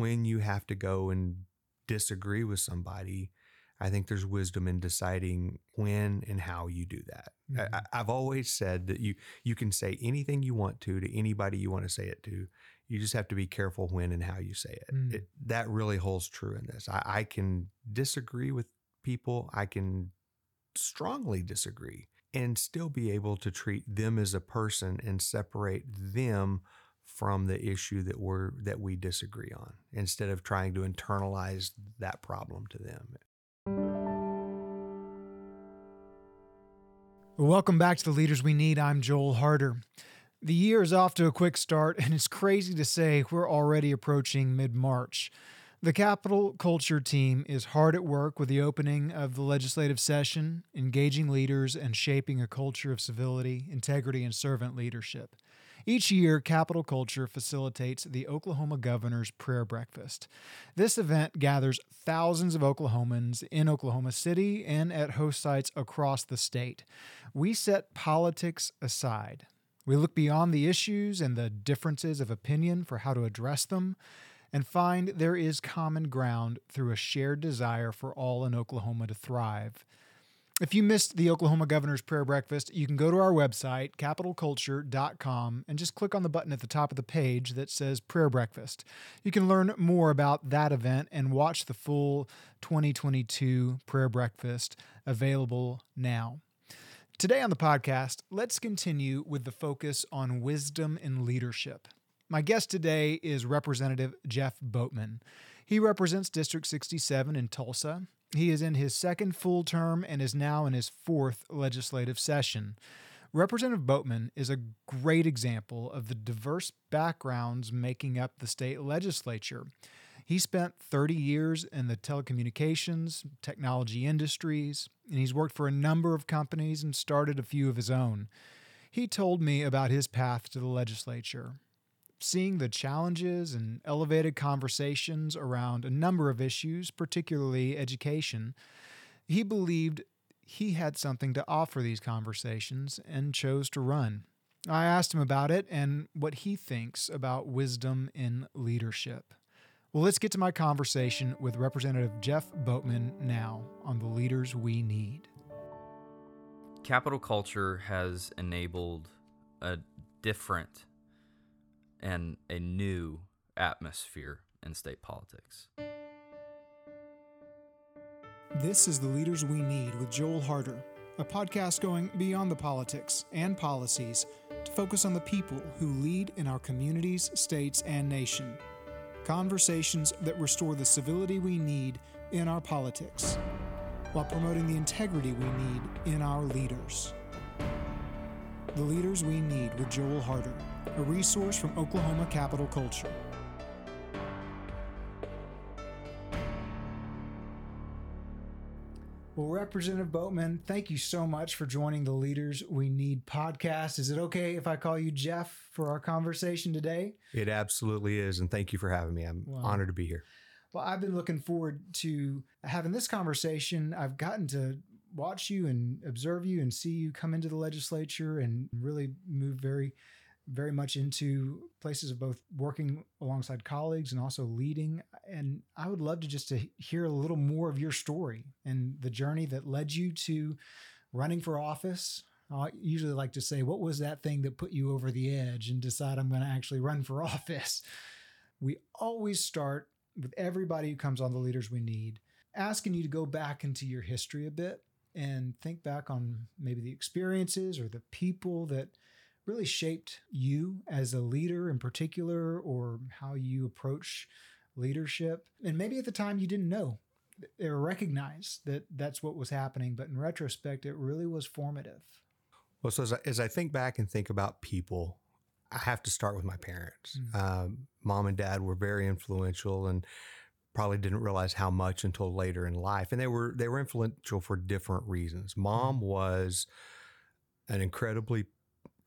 when you have to go and disagree with somebody, I think there's wisdom in deciding when and how you do that. Mhm. I, I've always said that you you can say anything you want to to anybody you want to say it to. You just have to be careful when and how you say it. Mm. it that really holds true in this. I, I can disagree with people. I can strongly disagree and still be able to treat them as a person and separate them from the issue that we're that we disagree on instead of trying to internalize that problem to them. Welcome back to the Leaders We Need. I'm Joel Harder. The year is off to a quick start, and it's crazy to say we're already approaching mid March. The Capital Culture team is hard at work with the opening of the legislative session, engaging leaders, and shaping a culture of civility, integrity, and servant leadership. Each year, Capital Culture facilitates the Oklahoma Governor's Prayer Breakfast. This event gathers thousands of Oklahomans in Oklahoma City and at host sites across the state. We set politics aside. We look beyond the issues and the differences of opinion for how to address them and find there is common ground through a shared desire for all in Oklahoma to thrive. If you missed the Oklahoma Governor's Prayer Breakfast, you can go to our website, capitalculture.com, and just click on the button at the top of the page that says Prayer Breakfast. You can learn more about that event and watch the full 2022 Prayer Breakfast available now. Today on the podcast, let's continue with the focus on wisdom and leadership. My guest today is Representative Jeff Boatman. He represents District 67 in Tulsa. He is in his second full term and is now in his fourth legislative session. Representative Boatman is a great example of the diverse backgrounds making up the state legislature. He spent 30 years in the telecommunications, technology industries, and he's worked for a number of companies and started a few of his own. He told me about his path to the legislature seeing the challenges and elevated conversations around a number of issues, particularly education, he believed he had something to offer these conversations and chose to run. I asked him about it and what he thinks about wisdom in leadership. Well, let's get to my conversation with Representative Jeff Boatman now on the leaders we need. Capital culture has enabled a different and a new atmosphere in state politics. This is The Leaders We Need with Joel Harder, a podcast going beyond the politics and policies to focus on the people who lead in our communities, states, and nation. Conversations that restore the civility we need in our politics while promoting the integrity we need in our leaders. The Leaders We Need with Joel Harder, a resource from Oklahoma Capital Culture. Well, Representative Boatman, thank you so much for joining the Leaders We Need podcast. Is it okay if I call you Jeff for our conversation today? It absolutely is, and thank you for having me. I'm Wow. honored to be here. Well, I've been looking forward to having this conversation. I've gotten to watch you and observe you and see you come into the legislature and really move very, very much into places of both working alongside colleagues and also leading. And I would love to just to hear a little more of your story and the journey that led you to running for office. I usually like to say, what was that thing that put you over the edge and decide I'm going to actually run for office? We always start with everybody who comes on the leaders we need, asking you to go back into your history a bit and think back on maybe the experiences or the people that really shaped you as a leader in particular, or how you approach leadership. And maybe at the time you didn't know or recognize that that's what was happening, but in retrospect, it really was formative. Well, so as I, as I think back and think about people, I have to start with my parents. Um, mom and dad were very influential, and probably didn't realize how much until later in life. And they were they were influential for different reasons. Mom was an incredibly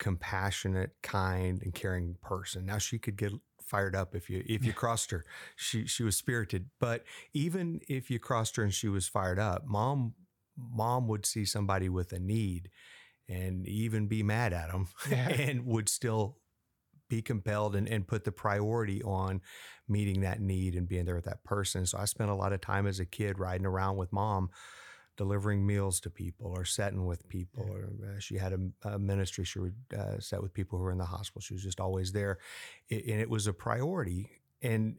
compassionate, kind, and caring person. Now she could get fired up if you if you crossed her. She she was spirited, but even if you crossed her and she was fired up, mom mom would see somebody with a need and even be mad at them Yeah. and would still be compelled and, and put the priority on meeting that need and being there with that person. So I spent a lot of time as a kid riding around with mom, delivering meals to people or sitting with people. Or uh, she had a, a, ministry; she would uh, sit with people who were in the hospital. She was just always there, it, and it was a priority. And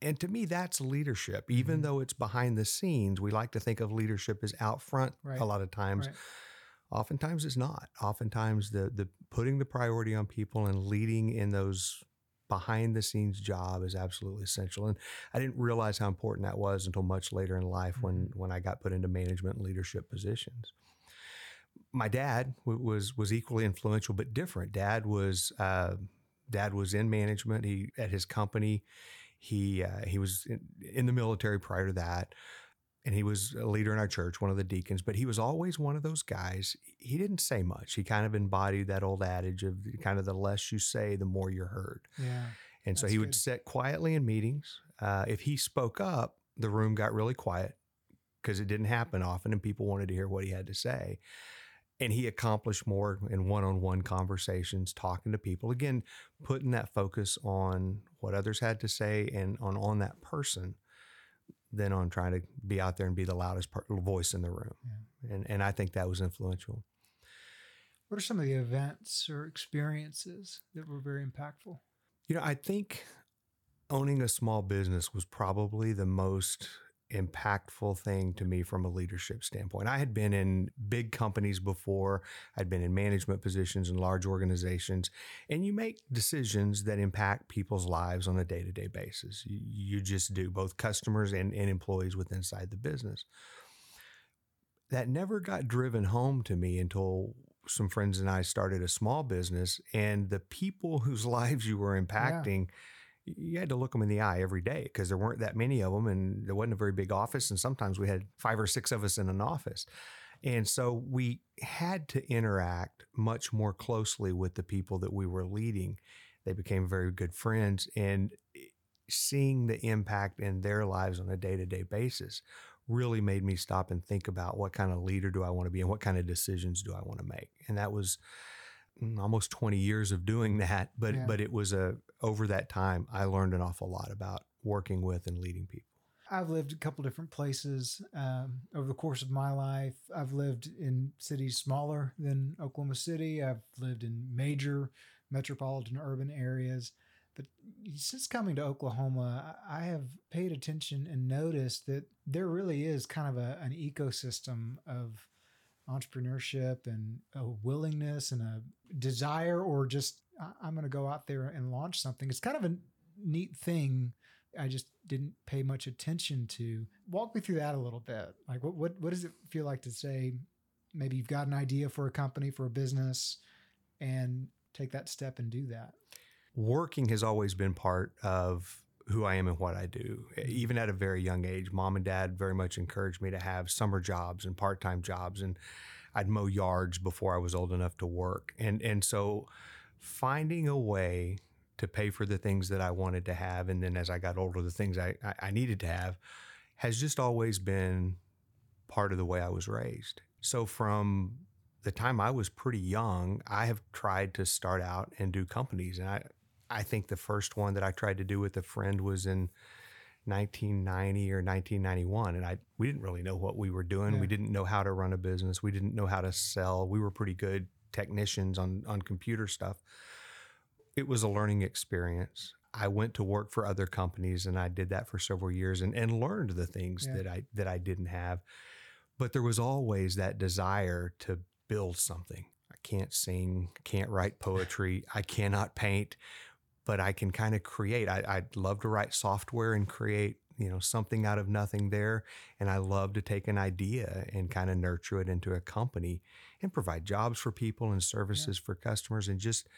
and to me, that's leadership. Even mm-hmm. though it's behind the scenes, we like to think of leadership as out front right. a lot of times. Right. Oftentimes, it's not. Oftentimes, the the putting the priority on people and leading in those behind the scenes job is absolutely essential. And I didn't realize how important that was until much later in life mm-hmm. when when I got put into management and leadership positions. My dad w- was was equally influential, but different. Dad was uh, dad was in management. He at his company. He uh, he was in, in the military prior to that and he was a leader in our church, one of the deacons, but he was always one of those guys. He didn't say much. He kind of embodied that old adage of kind of the less you say, the more you're heard. Yeah. And so he good. would sit quietly in meetings. Uh, if he spoke up, the room got really quiet because it didn't happen often and people wanted to hear what he had to say. And he accomplished more in one on one conversations, talking to people. Again, putting that focus on what others had to say and on, on that person than on trying to be out there and be the loudest part, voice in the room. Yeah. And and I think that was influential. What are some of the events or experiences that were very impactful? You know, I think owning a small business was probably the most impactful thing to me from a leadership standpoint. I had been in big companies before, I'd been in management positions in large organizations, and you make decisions that impact people's lives on a day to day basis. You, just do, both customers and, and employees with inside the business. That never got driven home to me until some friends and I started a small business, and the people whose lives you were impacting. Yeah you had to look them in the eye every day because there weren't that many of them and there wasn't a very big office. And sometimes we had five or six of us in an office. And so we had to interact much more closely with the people that we were leading. They became very good friends. And seeing the impact in their lives on a day to day basis really made me stop and think about what kind of leader do I want to be and what kind of decisions do I want to make. And that was almost 20 years of doing that but yeah. but it was a over that time i learned an awful lot about working with and leading people. I've lived a couple different places um, over the course of my life. I've lived in cities smaller than oklahoma city. I've lived in major metropolitan urban areas. But since coming to oklahoma i have paid attention and noticed that there really is kind of a, an ecosystem of entrepreneurship and a willingness and a desire or just I'm going to go out there and launch something. It's kind of a neat thing. I just didn't pay much attention to. Walk me through that a little bit. Like what what what does it feel like to say maybe you've got an idea for a company, for a business and take that step and do that? Working has always been part of who I am and what I do. Mm-hmm. Even at a very young age, mom and dad very much encouraged me to have summer jobs and part time jobs, and I'd mow yards before I was old enough to work. And and so finding a way to pay for the things that I wanted to have, and then as I got older, the things I, I needed to have, has just always been part of the way I was raised. So from the time I was pretty young, I have tried to start out and do companies, and I I think the first one that I tried to do with a friend was in 1990 or 1991 and I we didn't really know what we were doing. Yeah. We didn't know how to run a business. We didn't know how to sell. We were pretty good technicians on on computer stuff. It was a learning experience. I went to work for other companies and I did that for several years and, and learned the things yeah. that I that I didn't have. But there was always that desire to build something. I can't sing, can't write poetry, I cannot paint but I can kind of create. I, I'd love to write software and create you know something out of nothing there and i love to take an idea and kind of nurture it into a company and provide jobs for people and services yeah. for customers and just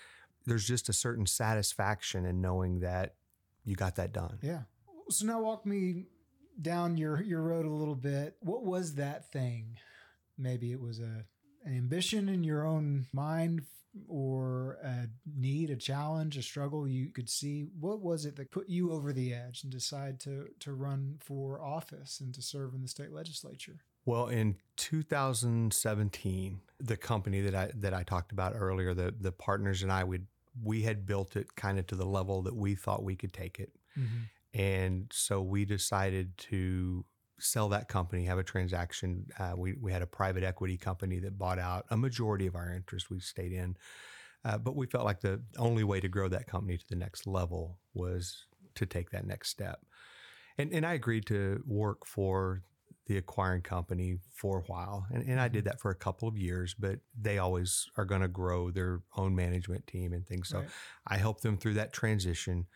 there's just a certain satisfaction in knowing that you got that done yeah so now walk me down your your road a little bit what was that thing maybe it was a an ambition in your own mind or a need, a challenge, a struggle you could see? What was it that put you over the edge and decide to to run for office and to serve in the state legislature? Well, in 2017, the company that I that I talked about earlier, the the partners and I would we had built it kind of to the level that we thought we could take it. Mm-hmm. And so we decided to sell that company, have a transaction. Uh, we, we had a private equity company that bought out a majority of our interest. We stayed in. Uh, but we felt like the only way to grow that company to the next level was to take that next step. And, and I agreed to work for the acquiring company for a while. And, and I did that for a couple of years, but they always are going to grow their own management team and things. So Right. I helped them through that transition.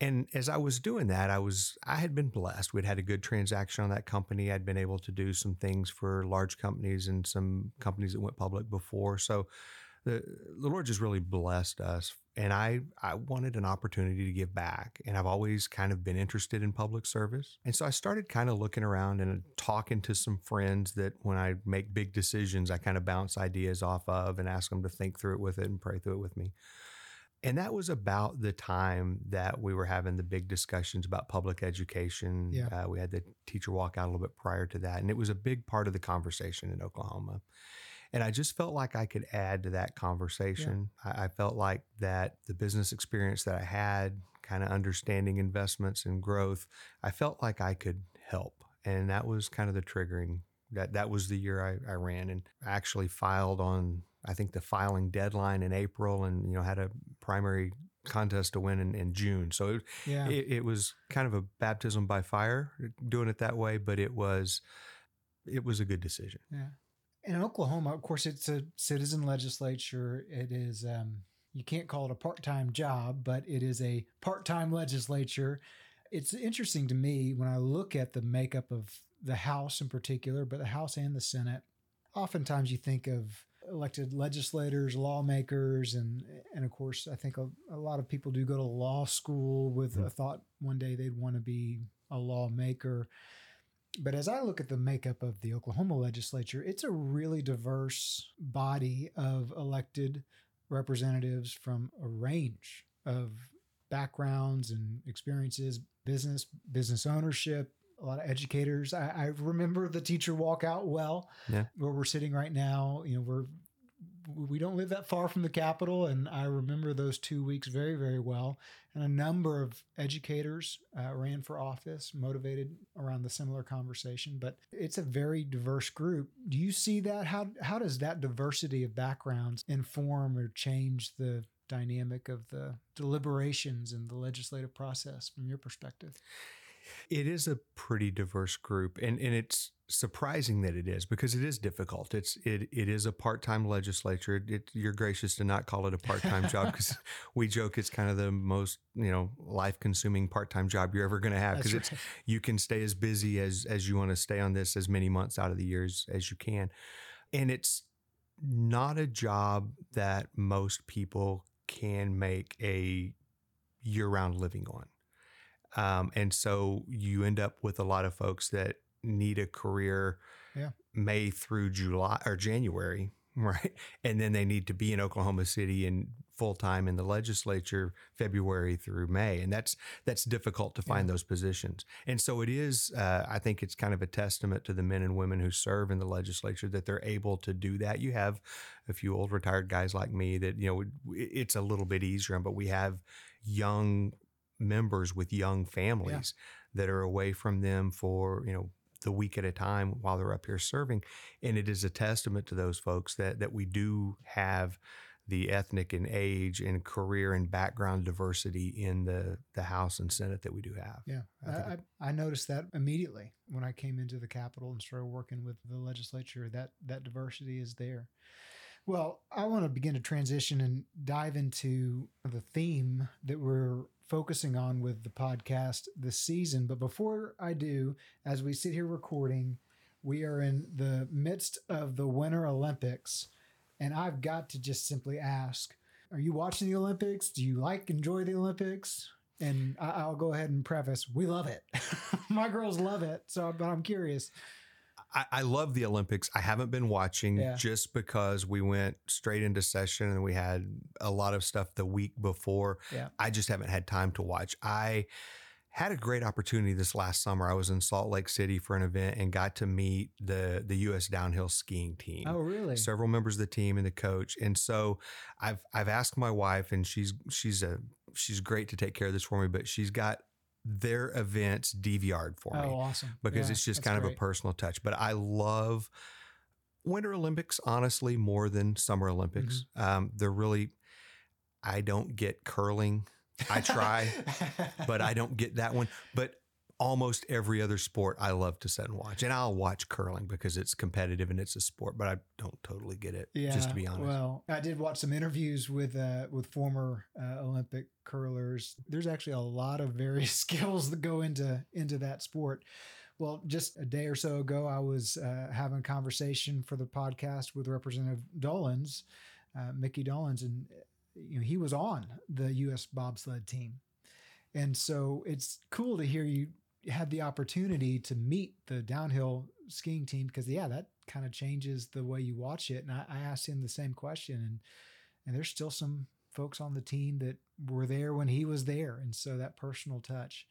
And as I was doing that, I was I had been blessed. We'd had a good transaction on that company. I'd been able to do some things for large companies and some companies that went public before. So the, the Lord just really blessed us. And I I wanted an opportunity to give back. And I've always kind of been interested in public service. And so I started kind of looking around and talking to some friends that when I make big decisions, I kind of bounce ideas off of and ask them to think through it with it and pray through it with me. And that was about the time that we were having the big discussions about public education. Yeah. Uh, we had the teacher walk out a little bit prior to that. And it was a big part of the conversation in Oklahoma. And I just felt like I could add to that conversation. I, I felt like that the business experience that I had, kind of understanding investments and growth, I felt like I could help. And that was kind of the triggering. That that was the year I, I ran and actually filed on I think the filing deadline in April and you know had a primary contest to win in, in June. So it, Yeah. it, it was kind of a baptism by fire doing it that way, but it was it was a good decision. Yeah. And in Oklahoma, of course, it's a citizen legislature. It is, um, you can't call it a part time job, but it is a part time legislature. It's interesting to me when I look at the makeup of the House in particular, but the House and the Senate. Oftentimes you think of elected legislators, lawmakers, and and of course, I think a, a lot of people do go to law school with mm-hmm. a thought one day they'd want to be a lawmaker. But as I look at the makeup of the Oklahoma legislature, it's a really diverse body of elected representatives from a range of backgrounds and experiences, business, business ownership, a lot of educators. I, I remember the teacher walkout well, Yeah. where we're sitting right now. You know, we're we don't live that far from the Capitol, and I remember those two weeks very, very well. And a number of educators uh, ran for office, motivated around the similar conversation. But it's a very diverse group. Do you see that? How how does that diversity of backgrounds inform or change the dynamic of the deliberations and the legislative process from your perspective? It is a pretty diverse group, and and it's surprising that it is because it is difficult. It's it it is a part time legislature. It, you're gracious to not call it a part time job because we joke it's kind of the most you know life consuming part time job you're ever going to have because That's it's you can stay as busy as as you want to stay on this as many months out of the years as you can, and it's not a job that most people can make a year round living on. Um, and so you end up with a lot of folks that need a career Yeah. May through July or January, right? And then they need to be in Oklahoma City and full time in the legislature February through May, and that's that's difficult to find those positions. And so it is. Uh, I think it's kind of a testament to the men and women who serve in the legislature that they're able to do that. You have a few old retired guys like me that you know it- it's a little bit easier, but we have young members with young families that are away from them for you know the week at a time while they're up here serving and it is a testament to those folks that that we do have the ethnic and age and career and background diversity in the the house and senate that we do have Yeah, I I, I, I noticed that immediately when I came into the Capitol and started working with the legislature. That that diversity is there. Well, I want to begin to transition and dive into the theme that we're focusing on with the podcast this season. But before I do, as we sit here recording, we are in the midst of the Winter Olympics, and I've got to just simply ask: Are you watching the Olympics? Do you like enjoy the Olympics? and I, I'll go ahead and preface: we love it. My girls love it. So, but I'm curious. I, I love the Olympics. I haven't been watching Yeah. just because we went straight into session and we had a lot of stuff the week before. Yeah. I just haven't had time to watch. I had a great opportunity this last summer. I was in Salt Lake City for an event and got to meet the the U.S. downhill skiing team. Oh, really? Several members of the team and the coach, and so I've I've asked my wife, and she's she's a she's great to take care of this for me, but she's got their events DVR'd for oh, me awesome. because Yeah, it's just kind of a personal touch. But I love Winter Olympics, honestly, more than Summer Olympics. Mm-hmm. Um, they're really, I don't get curling. I try, but I don't get that one. But almost every other sport I love to sit and watch. And I'll watch curling because it's competitive and it's a sport, but I don't totally get it, just to be honest. Well, I did watch some interviews with uh, with former uh, Olympic curlers. There's actually a lot of various skills that go into into that sport. Well, just a day or so ago, I was uh, having a conversation for the podcast with Representative Dollens, uh, Mickey Dollens, and you know he was on the U.S. bobsled team, and so it's cool to hear you had the opportunity to meet the downhill skiing team because yeah, that kind of changes the way you watch it. And I, I asked him the same question, and and there's still some folks on the team that were there when he was there, and so that personal touch.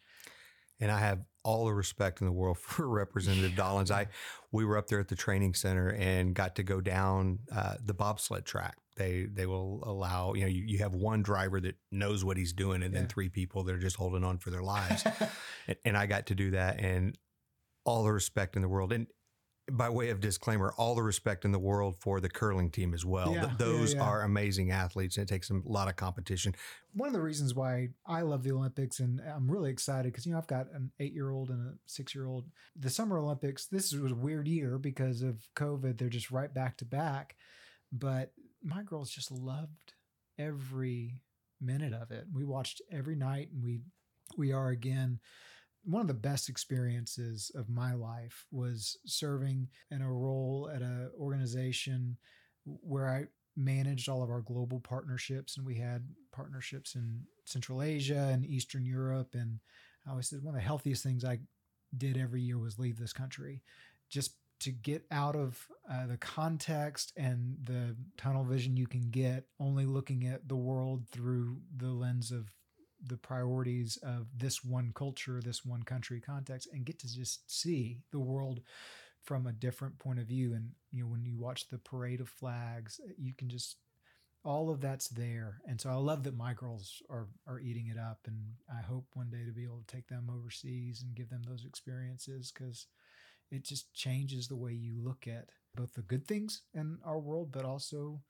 and I have all the respect in the world for Representative Dollens. I we were up there at the training center and got to go down uh, the bobsled track. They they will allow you know you, you have one driver that knows what he's doing and then three people that are just holding on for their lives. and, and I got to do that and all the respect in the world. And by way of disclaimer, all the respect in the world for the curling team as well. Yeah, Th- yeah, Those yeah. are amazing athletes. and It takes a lot of competition. One of the reasons why I love the Olympics and I'm really excited because you know I've got an eight year old and a six year old. The Summer Olympics, this was a weird year because of COVID. They're just right back to back. But my girls just loved every minute of it. We watched every night and we we are again one of the best experiences of my life was serving in a role at a organization where I managed all of our global partnerships. And we had partnerships in Central Asia and Eastern Europe. And I always said one of the healthiest things I did every year was leave this country. Just to get out of uh, the context and the tunnel vision you can get only looking at the world through the lens of the priorities of this one culture, this one country context, and get to just see the world from a different point of view. And you know, when you watch the parade of flags, you can just all of that's there. And so I love that my girls are are eating it up, and I hope one day to be able to take them overseas and give them those experiences because it just changes the way you look at both the good things in our world, but also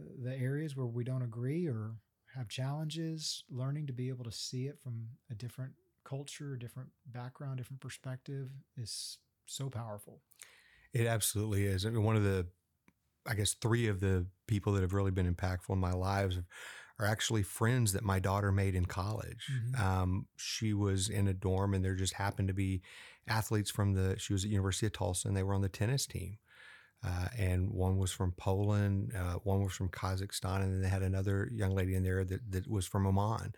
uh, the areas where we don't agree or have challenges, learning to be able to see it from a different culture, a different background, different perspective is so powerful. It absolutely is. I mean, one of the, I guess, three of the people that have really been impactful in my lives are actually friends that my daughter made in college. Mhm. Um, she was in a dorm, and there just happened to be athletes from the. She was at University of Tulsa, and they were on the tennis team. Uh, and one was from Poland, uh, one was from Kazakhstan, and then they had another young lady in there that, that was from Oman.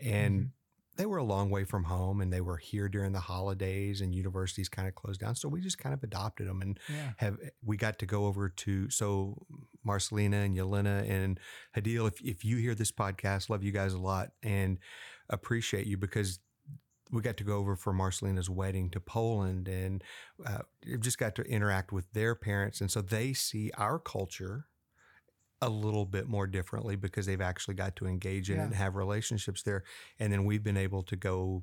And Mhm. They were a long way from home and they were here during the holidays and universities kind of closed down. So we just kind of adopted them and Yeah. have we got to go over to so Marcelina and Yelena and Hadil. If if you hear this podcast, love you guys a lot and appreciate you because we got to go over for Marcelina's wedding to Poland and uh, just got to interact with their parents, and so they see our culture a little bit more differently because they've actually got to engage in it and have relationships there, and then we've been able to go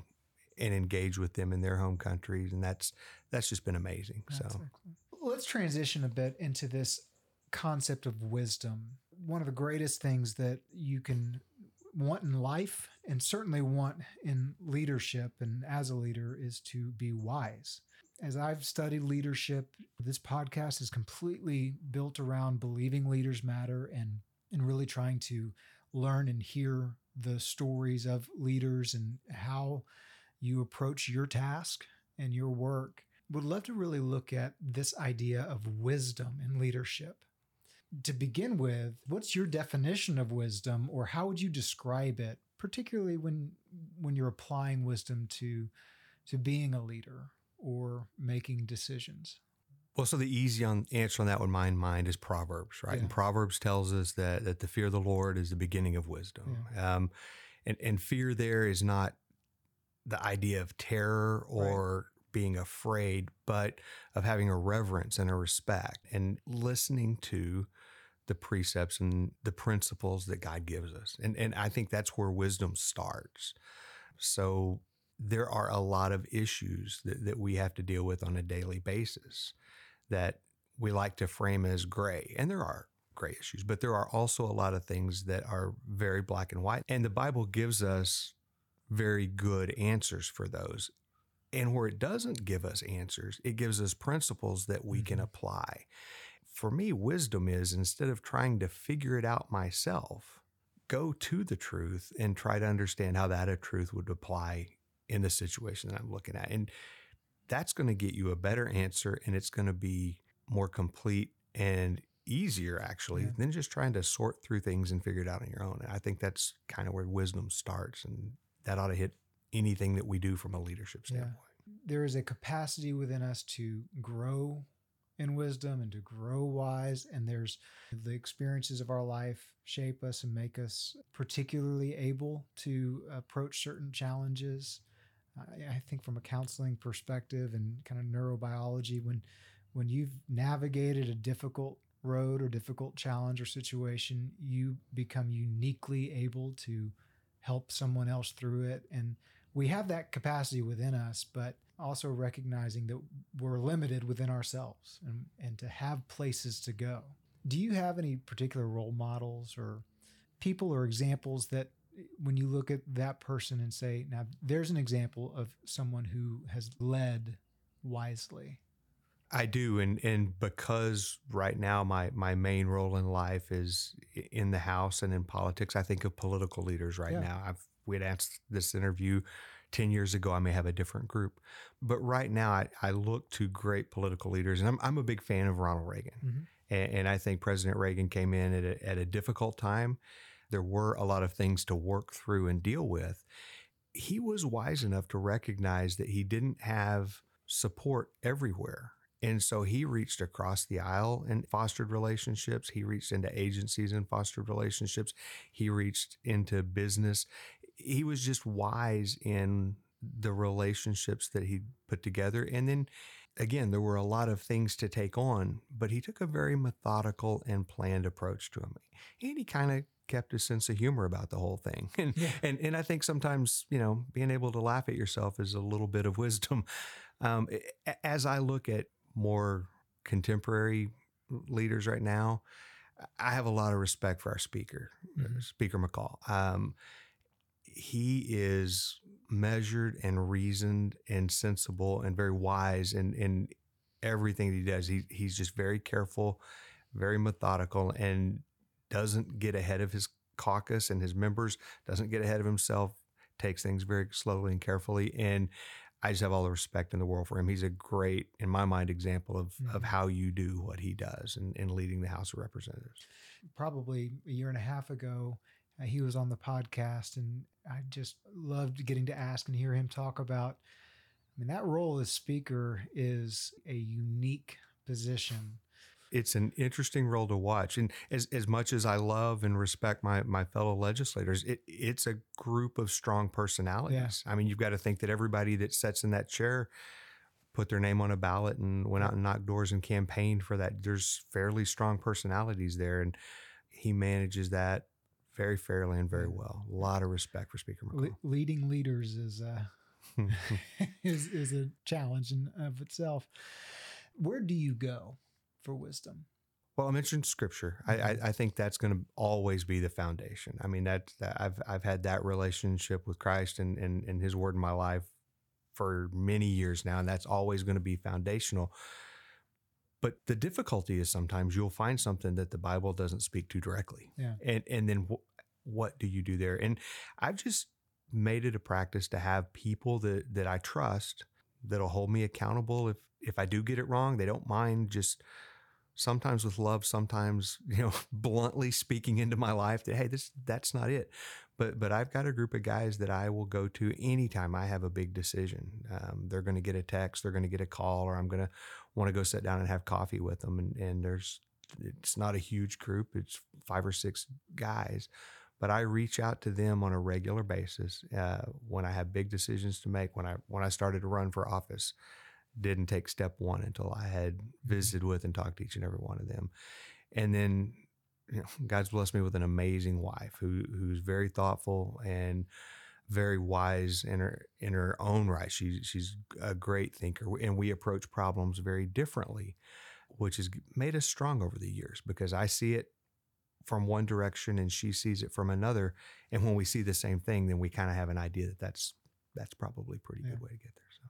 and engage with them in their home countries, and that's that's just been amazing. That's so. excellent. Let's transition a bit into this concept of wisdom. One of the greatest things that you can want in life and certainly want in leadership and as a leader is to be wise. As I've studied leadership, this podcast is completely built around believing leaders matter and and really trying to learn and hear the stories of leaders and how you approach your task and your work would love to really look at this idea of wisdom in leadership. To begin with, what's your definition of wisdom or how would you describe it, particularly when when you're applying wisdom to to being a leader or making decisions? Well, so the easy on, answer on that one, my mind, is Proverbs, right? Yeah. And Proverbs tells us that that the fear of the Lord is the beginning of wisdom. Um, and and fear there is not the idea of terror or being afraid, but of having a reverence and a respect and listening to the precepts and the principles that God gives us. And and I think that's where wisdom starts. So there are a lot of issues that, that we have to deal with on a daily basis that we like to frame as gray. And there are gray issues, but there are also a lot of things that are very black and white. And the Bible gives us very good answers for those. And where it doesn't give us answers, it gives us principles that we can Mhm. apply. For me, wisdom is instead of trying to figure it out myself, go to the truth and try to understand how that a truth would apply in the situation that I'm looking at. And that's going to get you a better answer and it's going to be more complete and easier actually Yeah. than just trying to sort through things and figure it out on your own. And I think that's kind of where wisdom starts and that ought to hit anything that we do from a leadership Yeah. standpoint. there is a capacity within us to grow in wisdom and to grow wise and there's the experiences of our life shape us and make us particularly able to approach certain challenges I, think from a counseling perspective and kind of neurobiology when when you've navigated a difficult road or difficult challenge or situation you become uniquely able to help someone else through it and we have that capacity within us, but also recognizing that we're limited within ourselves and, and to have places to go. Do you have any particular role models or people or examples that when you look at that person and say, now there's an example of someone who has led wisely? I do, and and because right now my my main role in life is in the House and in politics, I think of political leaders right Yeah. now. I've we had asked this interview ten years ago. I may have a different group, but right now I, I look to great political leaders, and I'm I'm a big fan of Ronald Reagan, Mhm. and, and I think President Reagan came in at a, at a difficult time. There were a lot of things to work through and deal with. He was wise enough to recognize that he didn't have support everywhere. And so he reached across the aisle and fostered relationships. He reached into agencies and fostered relationships. He reached into business. He was just wise in the relationships that he put together. And then again, there were a lot of things to take on, but he took a very methodical and planned approach to them. And he kind of kept a sense of humor about the whole thing. And, Yeah. and and I think sometimes, you know, being able to laugh at yourself is a little bit of wisdom. Um, as I look at more contemporary leaders right now, I have a lot of respect for our speaker, Mhm. Speaker McCall. Um, he is measured and reasoned and sensible and very wise in, in everything that he does. He, he's just very careful, very methodical, and doesn't get ahead of his caucus and his members, doesn't get ahead of himself, takes things very slowly and carefully. And I just have all the respect in the world for him. He's a great, in my mind, example of, of Mhm. how you do what he does in, in leading the House of Representatives. Probably a year and a half ago, Uh, he was on the podcast, and I just loved getting to ask and hear him talk about. I mean, that role as speaker is a unique position. it's an interesting role to watch. And as, as much as I love and respect my, my fellow legislators, it, it's a group of strong personalities. I mean, you've got to think that everybody that sits in that chair put their name on a ballot and went out and knocked doors and campaigned for that. There's fairly strong personalities there. And he manages that very fairly and very well. A lot of respect for Speaker Le- leading leaders is uh, is is a challenge in of itself. Where do you go for wisdom? Well, I mentioned scripture. I, I, I think that's going to always be the foundation. I mean, that, that I've I've had that relationship with Christ and, and and His Word in my life for many years now, and that's always going to be foundational. But the difficulty is sometimes you'll find something that the Bible doesn't speak to directly, Yeah. and and then wh- what do you do there? And I've just made it a practice to have people that that I trust that'll hold me accountable if if I do get it wrong. They don't mind just sometimes with love, sometimes you know bluntly speaking into my life that hey, this that's not it. But but I've got a group of guys that I will go to anytime I have a big decision. Um, they're going to get a text, they're going to get a call, or I'm going to want to go sit down and have coffee with them. And and there's it's not a huge group; it's five or six guys, but I reach out to them on a regular basis uh, when I have big decisions to make. When I when I started to run for office, didn't take step one until I had visited with and talked to each and every one of them, and then you know, God's blessed me with an amazing wife who who's very thoughtful and very wise in her in her own right. She she's a great thinker, and we approach problems very differently, which has made us strong over the years because I see it from one direction and she sees it from another, and when we see the same thing, then we kind of have an idea that that's that's probably a pretty Yeah. good way to get there. So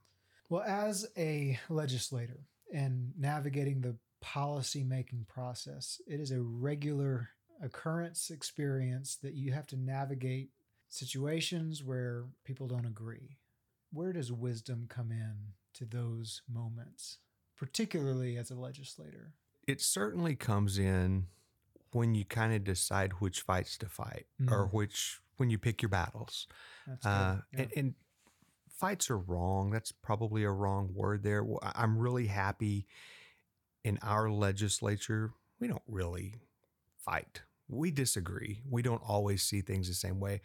Well, as a legislator and navigating the policy making process, it is a regular occurrence experience that you have to navigate situations where people don't agree. Where does wisdom come in to those moments, particularly as a legislator? it certainly comes in when you kind of decide which fights to fight or Mm. which when you pick your battles. That's. Uh, Yeah. and, and fights are wrong. That's probably a wrong word there. I'm really happy in our legislature. We don't really fight. We disagree. We don't always see things the same way,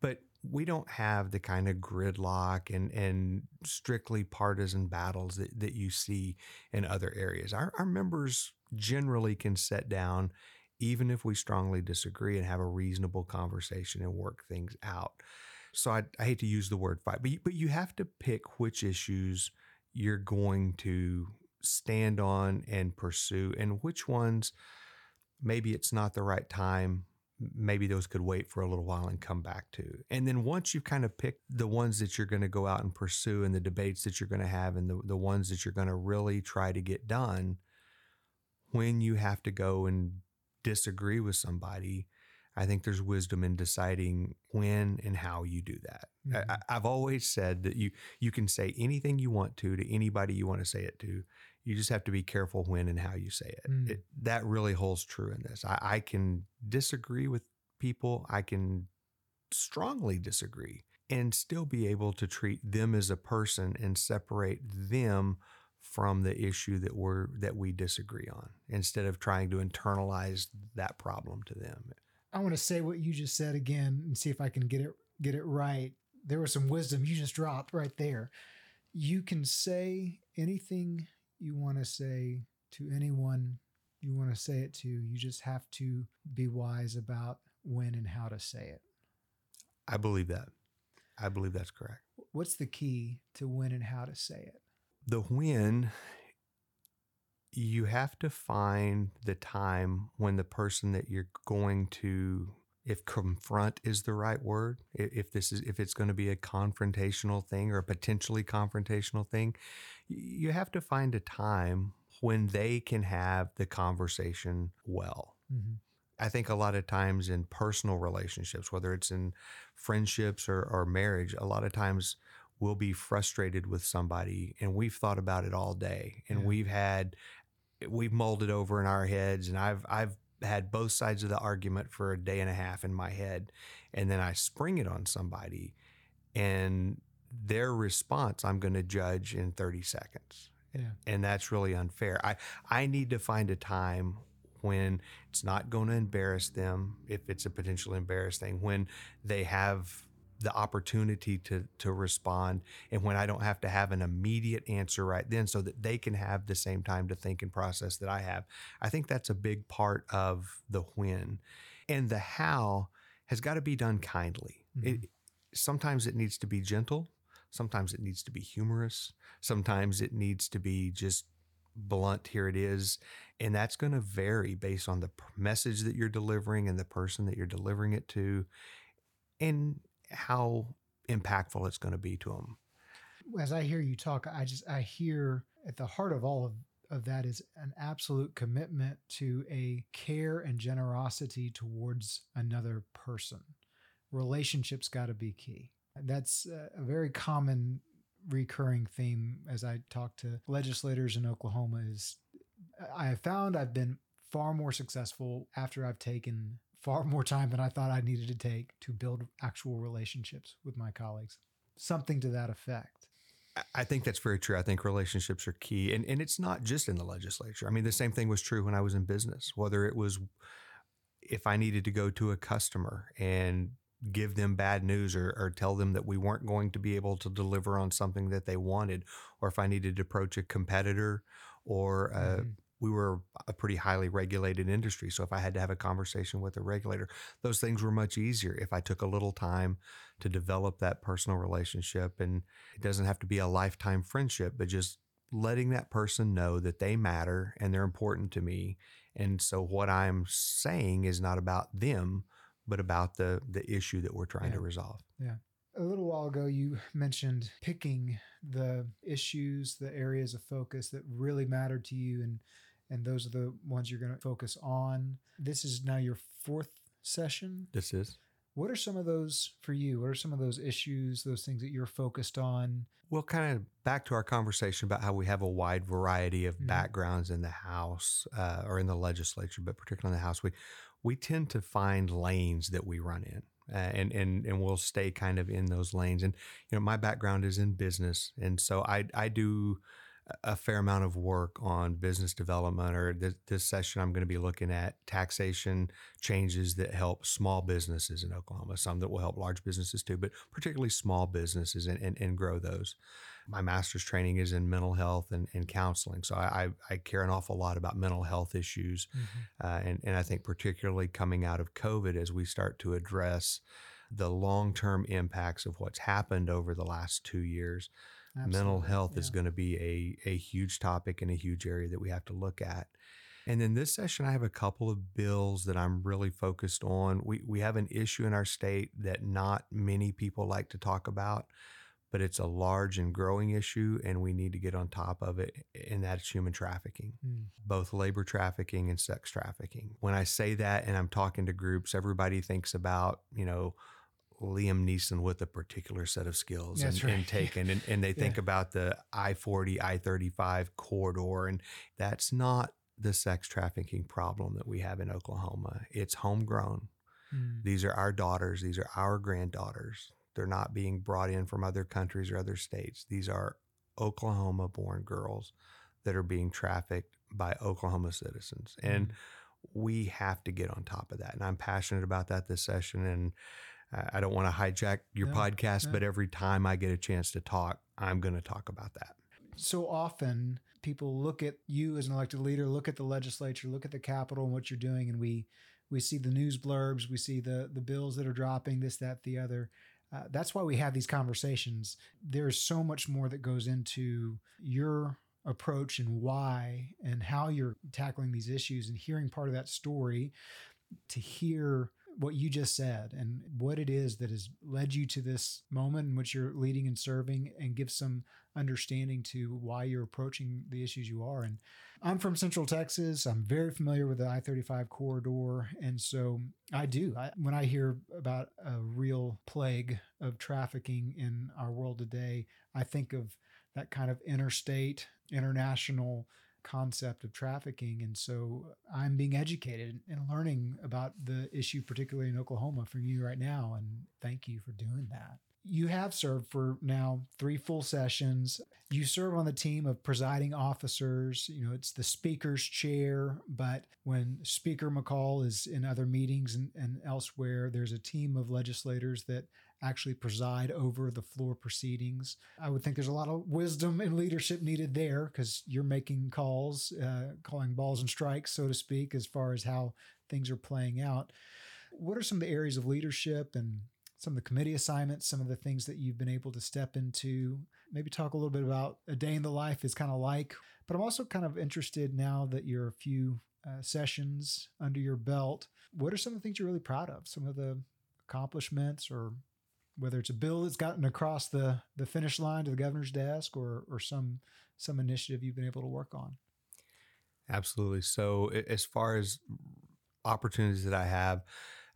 but we don't have the kind of gridlock and, and strictly partisan battles that, that you see in other areas. Our, our members generally can sit down, even if we strongly disagree, and have a reasonable conversation and work things out. So I, I hate to use the word fight, but you, but you have to pick which issues you're going to stand on and pursue, and which ones maybe it's not the right time. Maybe those could wait for a little while and come back to. And then once you've kind of picked the ones that you're going to go out and pursue, and the debates that you're going to have, and the, the ones that you're going to really try to get done, when you have to go and disagree with somebody, I think there's wisdom in deciding when and how you do that. Mhm. I, I- I've always said that you you can say anything you want to to anybody you want to say it to. You just have to be careful when and how you say it. Mm. it that really holds true in this. I, I can disagree with people. I can strongly disagree and still be able to treat them as a person and separate them from the issue that we're that we disagree on instead of trying to internalize that problem to them. I want to say what you just said again and see if I can get it get it right. There was some wisdom you just dropped right there. You can say anything you want to say to anyone you want to say it to. You just have to be wise about when and how to say it. I believe that. I believe that's correct. What's the key to when and how to say it? the when you have to find the time when the person that you're going to if confront is the right word if this is if it's going to be a confrontational thing or a potentially confrontational thing you have to find a time when they can have the conversation well Mhm. I think a lot of times in personal relationships, whether it's in friendships or, or marriage, a lot of times we'll be frustrated with somebody and we've thought about it all day and Yeah. we've had we've molded over in our heads and I've I've had both sides of the argument for a day and a half in my head and then I spring it on somebody and their response I'm going to judge in 30 seconds Yeah. and that's really unfair. I I need to find a time when it's not going to embarrass them if it's a potential embarrassing, when they have the opportunity to to respond and when I don't have to have an immediate answer right then so that they can have the same time to think and process that I have. I think that's a big part of the when. And the how has got to be done kindly. It, mm-hmm. sometimes it needs to be gentle, sometimes it needs to be humorous, sometimes it needs to be just blunt here it is and that's going to vary based on the message that you're delivering and the person that you're delivering it to and how impactful it's going to be to them as I hear you talk, I just I hear at the heart of all of, of that is an absolute commitment to a care and generosity towards another person. Relationships got to be key. That's a, very common recurring theme as I talk to legislators in Oklahoma is I have found I've been far more successful after I've taken far more time than I thought I needed to take to build actual relationships with my colleagues. Something to that effect. I- think that's very true. I think relationships are key. And, and it's not just in the legislature. I mean, the same thing was true when I was in business, whether it was if I needed to go to a customer and give them bad news or, or tell them that we weren't going to be able to deliver on something that they wanted, or if I needed to approach a competitor or uh, Mhm. We were a pretty highly regulated industry. So if I had to have a conversation with a regulator, those things were much easier if I took a little time to develop that personal relationship. And it doesn't have to be a lifetime friendship, but just letting that person know that they matter and they're important to me. And so what I'm saying is not about them, but about the the issue that we're trying Yeah. to resolve. Yeah. A little while ago, you mentioned picking the issues, the areas of focus that really mattered to you, and and those are the ones you're going to focus on. This is now your fourth session. This is What are some of those for you? What are some of those issues, those things that you're focused on? Well, kind of back to our conversation about how we have a wide variety of Mhm. backgrounds in the House uh, or in the legislature, but particularly in the House, we we tend to find lanes that we run in, uh, and and and we'll stay kind of in those lanes. And you know, my background is in business, and so I I do a fair amount of work on business development. Or this, this session, I'm going to be looking at taxation changes that help small businesses in Oklahoma. Some that will help large businesses too, but particularly small businesses and, and, and grow those. My master's training is in mental health and, and counseling. So I, I, I care an awful lot about mental health issues. Uh, and, and I think particularly coming out of COVID as we start to address the long-term impacts of what's happened over the last two years, mental Absolutely, health is going to be a, a huge topic and a huge area that we have to look at. And then this session, I have a couple of bills that I'm really focused on. We, we have an issue in our state that not many people like to talk about, but it's a large and growing issue, and we need to get on top of it, and that's human trafficking Mm. both labor trafficking and sex trafficking. When I say that and I'm talking to groups, everybody thinks about, you know, Liam Neeson with a particular set of skills That's and, right. and taken and, and they think about the I 40, I 35 corridor. And that's not the sex trafficking problem that we have in Oklahoma. It's homegrown. Mm. These are our daughters, these are our granddaughters. They're not being brought in from other countries or other states. These are Oklahoma born girls that are being trafficked by Oklahoma citizens. And Mm. we have to get on top of that. And I'm passionate about that this session. And I don't want to hijack your No, podcast, no. but every time I get a chance to talk, I'm going to talk about that. so often people look at you as an elected leader, look at the legislature, look at the Capitol and what you're doing, and we we see the news blurbs, we see the the bills that are dropping, this, that, the other. Uh, that's why we have these conversations. There's so much more that goes into your approach and why and how you're tackling these issues and hearing part of that story to hear what you just said and what it is that has led you to this moment in which you're leading and serving and give some understanding to why you're approaching the issues you are. And I'm from Central Texas. I'm very familiar with the I 35 corridor. And so I do. I, when I hear about a real plague of trafficking in our world today, I think of that kind of interstate, international concept of trafficking. And so I'm being educated and learning about the issue, particularly in Oklahoma, from you right now. And thank you for doing that. You have served for now three full sessions. You serve on the team of presiding officers. You know, it's the speaker's chair, but when Speaker McCall is in other meetings and, and elsewhere, there's a team of legislators that actually preside over the floor proceedings. I would think there's a lot of wisdom and leadership needed there because you're making calls, uh, calling balls and strikes, so to speak, as far as how things are playing out. What are some of the areas of leadership and some of the committee assignments, some of the things that you've been able to step into? Maybe talk a little bit about a day in the life is kind of like, but I'm also kind of interested now that you're a few uh, sessions under your belt. What are some of the things you're really proud of? Some of the accomplishments or whether it's a bill that's gotten across the the finish line to the governor's desk or or some some initiative you've been able to work on. Absolutely. So, as far as opportunities that I have,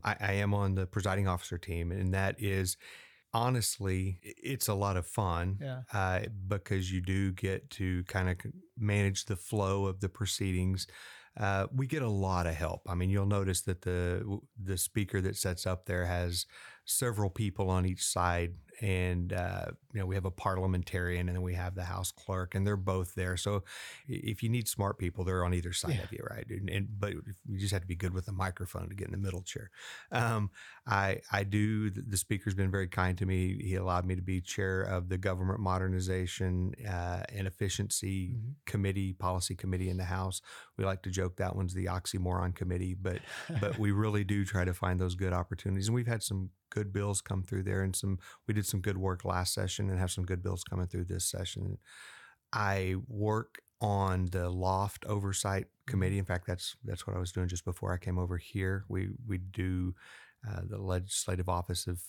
I, I am on the presiding officer team, and that is honestly, it's a lot of fun Yeah. uh, because you do get to kind of manage the flow of the proceedings. Uh, we get a lot of help. I mean, you'll notice that the the speaker that sets up there has several people on each side and uh, you know we have a parliamentarian, and then we have the House clerk, and they're both there. So if you need smart people, they're on either side yeah. of you, right? And, and, but you just have to be good with a microphone to get in the middle chair. Um, I I do. The speaker's been very kind to me. He allowed me to be chair of the government modernization uh, and efficiency mm-hmm. committee, policy committee in the House. We like to joke that one's the oxymoron committee, but but we really do try to find those good opportunities, and we've had some good bills come through there, and some we did some good work last session, and have some good bills coming through this session. I work on the loft oversight mm-hmm. committee. In fact, that's that's what I was doing just before I came over here. We we do uh, the legislative office of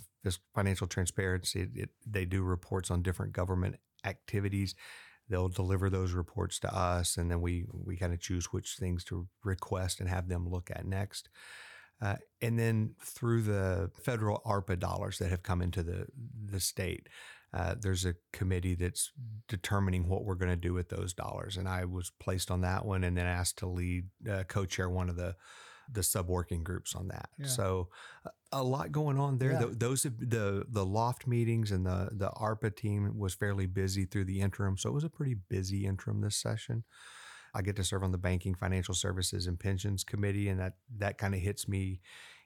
financial transparency. It, it, they do reports on different government activities. They'll deliver those reports to us, and then we we kind of choose which things to request and have them look at next. Uh, and then through the federal ARPA dollars that have come into the the state, uh, there's a committee that's determining what we're going to do with those dollars. And I was placed on that one, and then asked to lead uh, co-chair one of the the sub working groups on that. Yeah. So a lot going on there. Yeah. The, those the the loft meetings and the the ARPA team was fairly busy through the interim, so it was a pretty busy interim this session. I get to serve on the Banking, Financial Services, and Pensions Committee, and that that kind of hits me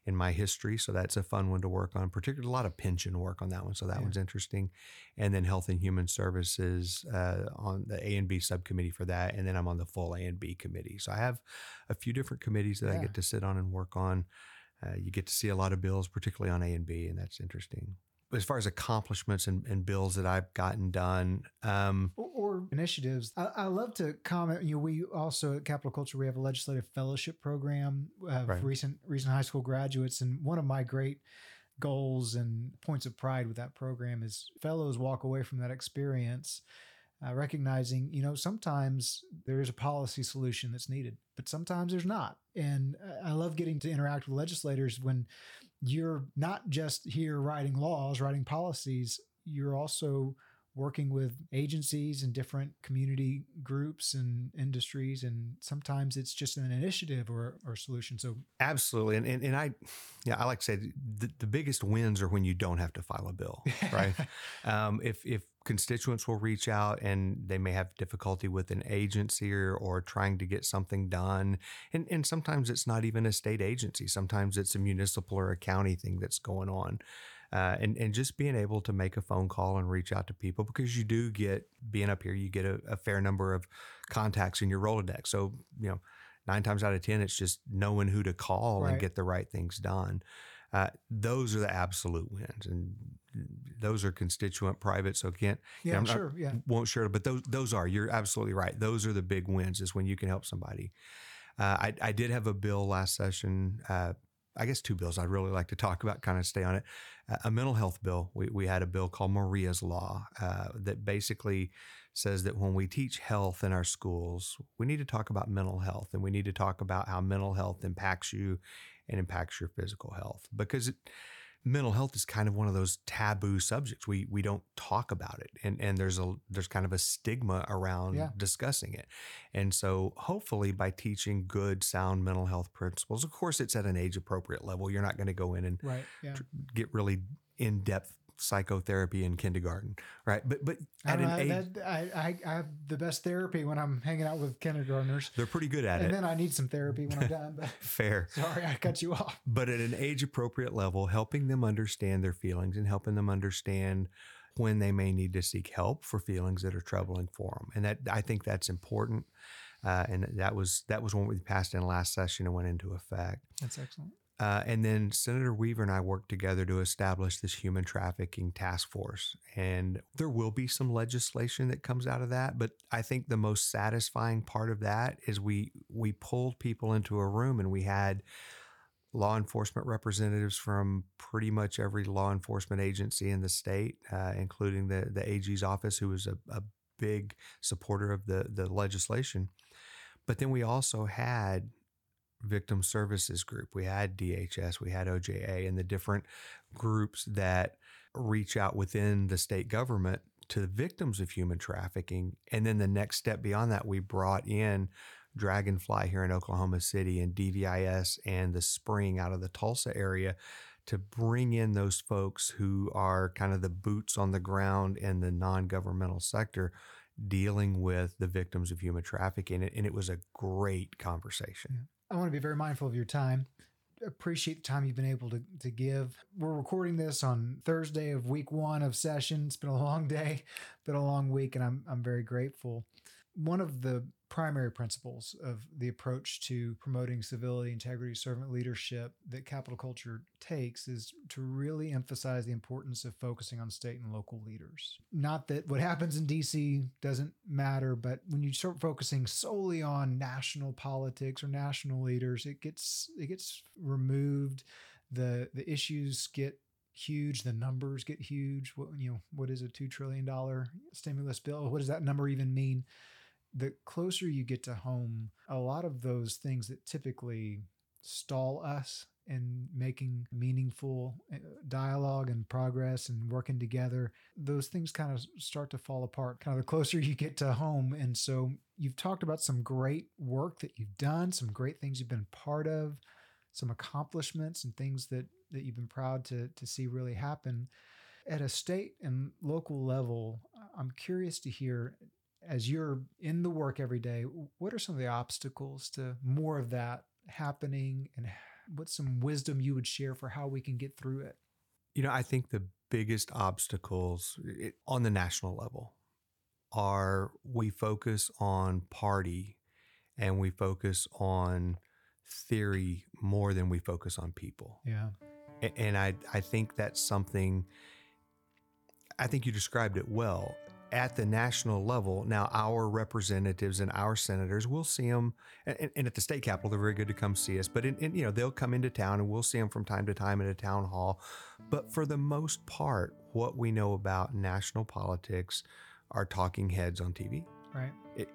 in my history. So that's a fun one to work on, particularly a lot of pension work on that one. So that yeah. one's interesting. And then Health and Human Services uh, on the A and B subcommittee for that. And then I'm on the full A and B committee. So I have a few different committees that yeah. I get to sit on and work on. Uh, you get to see a lot of bills, particularly on A and B, and that's interesting as far as accomplishments and, and bills that I've gotten done, um, or, or, initiatives. I, I, love to comment. You know, we also at Capital Culture we have a legislative fellowship program of right. recent recent high school graduates, and one of my great goals and points of pride with that program is fellows walk away from that experience uh, recognizing, you know, sometimes there is a policy solution that's needed, but sometimes there's not. And uh, I love getting to interact with legislators when you're not just here writing laws, writing policies, you're also working with agencies and different community groups and industries and sometimes it's just an initiative or, or solution. So absolutely. And, and, and i yeah i like to say the, the biggest wins are when you don't have to file a bill right? Um, if if constituents will reach out and they may have difficulty with an agency or, or trying to get something done and, and sometimes it's not even a state agency sometimes it's a municipal or a county thing that's going on uh, and and just being able to make a phone call and reach out to people because you do get being up here, you get a, a fair number of contacts in your Rolodex. So you know, nine times out of ten, it's just knowing who to call right. and get the right things done. Uh, those are the absolute wins, and those are constituent private. So can't yeah, I'm sure, yeah, won't share, it. but those those are you're absolutely right. Those are the big wins is when you can help somebody. Uh, I, I did have a bill last session. Uh, I guess two bills I'd really like to talk about, kind of stay on it. Uh, a mental health bill. We, we had a bill called Maria's Law uh, that basically says that when we teach health in our schools, we need to talk about mental health and we need to talk about how mental health impacts you and impacts your physical health because it, mental health is kind of one of those taboo subjects. We we don't talk about it, and and there's a there's kind of a stigma around yeah. discussing it. And so, hopefully, by teaching good, sound mental health principles, of course, it's at an age appropriate level. You're not going to go in and right, yeah. tr- get really in depth psychotherapy in kindergarten, right? But but at an age, that, I, I have the best therapy when I'm hanging out with kindergartners. They're pretty good at and it, and then I need some therapy when I'm done. But fair. Sorry, I cut you off. But at an age appropriate level, helping them understand their feelings and helping them understand when they may need to seek help for feelings that are troubling for them, and that I think that's important. Uh, and that was that was when we passed in last session and went into effect. That's excellent. Uh, and then Senator Weaver and I worked together to establish this human trafficking task force. And there will be some legislation that comes out of that. But I think the most satisfying part of that is we we pulled people into a room and we had law enforcement representatives from pretty much every law enforcement agency in the state, uh, including the the AG's office, who was a, a big supporter of the the legislation. But then we also had victim services group. We had DHS, we had OJA, and the different groups that reach out within the state government to the victims of human trafficking. And then the next step beyond that, we brought in Dragonfly here in Oklahoma City and DVIS and the Spring out of the Tulsa area to bring in those folks who are kind of the boots on the ground in the non-governmental sector dealing with the victims of human trafficking and it was a great conversation I want to be very mindful of your time. Appreciate the time you've been able to, to give. We're recording this on Thursday of week one of session. It's been a long day, been a long week, and I'm I'm very grateful. One of the primary principles of the approach to promoting civility, integrity, servant leadership that capital culture takes is to really emphasize the importance of focusing on state and local leaders. Not that what happens in DC doesn't matter, but when you start focusing solely on national politics or national leaders, it gets it gets removed. The the issues get huge the numbers get huge what you know what is a 2 trillion dollar stimulus bill what does that number even mean the closer you get to home, a lot of those things that typically stall us in making meaningful uh, dialogue and progress and working together, those things kind of start to fall apart kind of the closer you get to home. And so you've talked about some great work that you've done, some great things you've been part of, some accomplishments and things that, that you've been proud to, to see really happen. At a state and local level, I'm curious to hear as you're in the work every day, what are some of the obstacles to more of that happening and what's some wisdom you would share for how we can get through it? You know, I think the biggest obstacles it, on the national level are we focus on party and we focus on theory more than we focus on people. Yeah. And I, I think that's something, I think you described it well at the national level, now our representatives and our senators, we'll see them, and, and, at the state capitol, they're very good to come see us. But in, in, you know, they'll come into town, and we'll see them from time to time at a town hall. But for the most part, what we know about national politics are talking heads on TV. Right. It,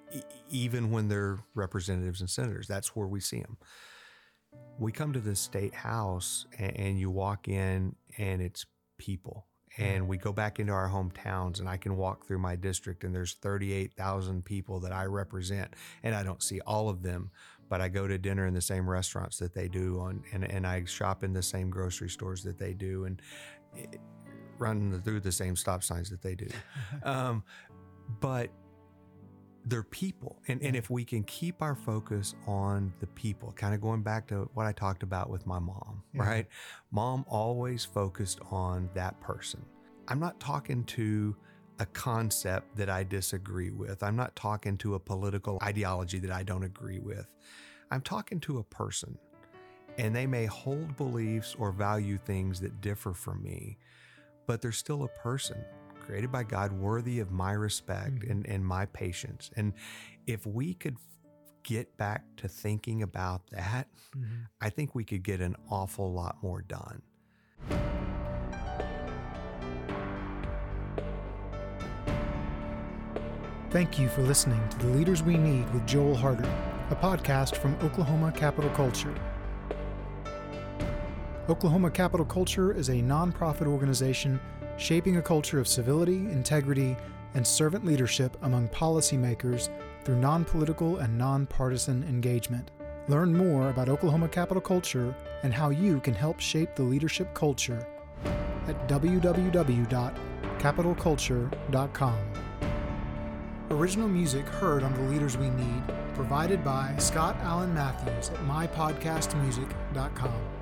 even when they're representatives and senators, that's where we see them. We come to the state house, and, and you walk in, and it's people and we go back into our hometowns and I can walk through my district and there's 38,000 people that I represent and I don't see all of them but I go to dinner in the same restaurants that they do on and, and I shop in the same grocery stores that they do and eh, run through the same stop signs that they do. Um, but they're people. And, and if we can keep our focus on the people, kind of going back to what I talked about with my mom, yeah. right? Mom always focused on that person. I'm not talking to a concept that I disagree with. I'm not talking to a political ideology that I don't agree with. I'm talking to a person. And they may hold beliefs or value things that differ from me, but they're still a person created by God, worthy of my respect mm-hmm. and, and my patience. And if we could get back to thinking about that, mm-hmm. I think we could get an awful lot more done. Thank you for listening to The Leaders We Need with Joel Harder, a podcast from Oklahoma Capital Culture. Oklahoma Capital Culture is a nonprofit organization shaping a culture of civility, integrity, and servant leadership among policymakers through non political and non-partisan engagement. Learn more about Oklahoma Capital Culture and how you can help shape the leadership culture at www.capitalculture.com. Original music heard on The Leaders We Need, provided by Scott Allen Matthews at mypodcastmusic.com.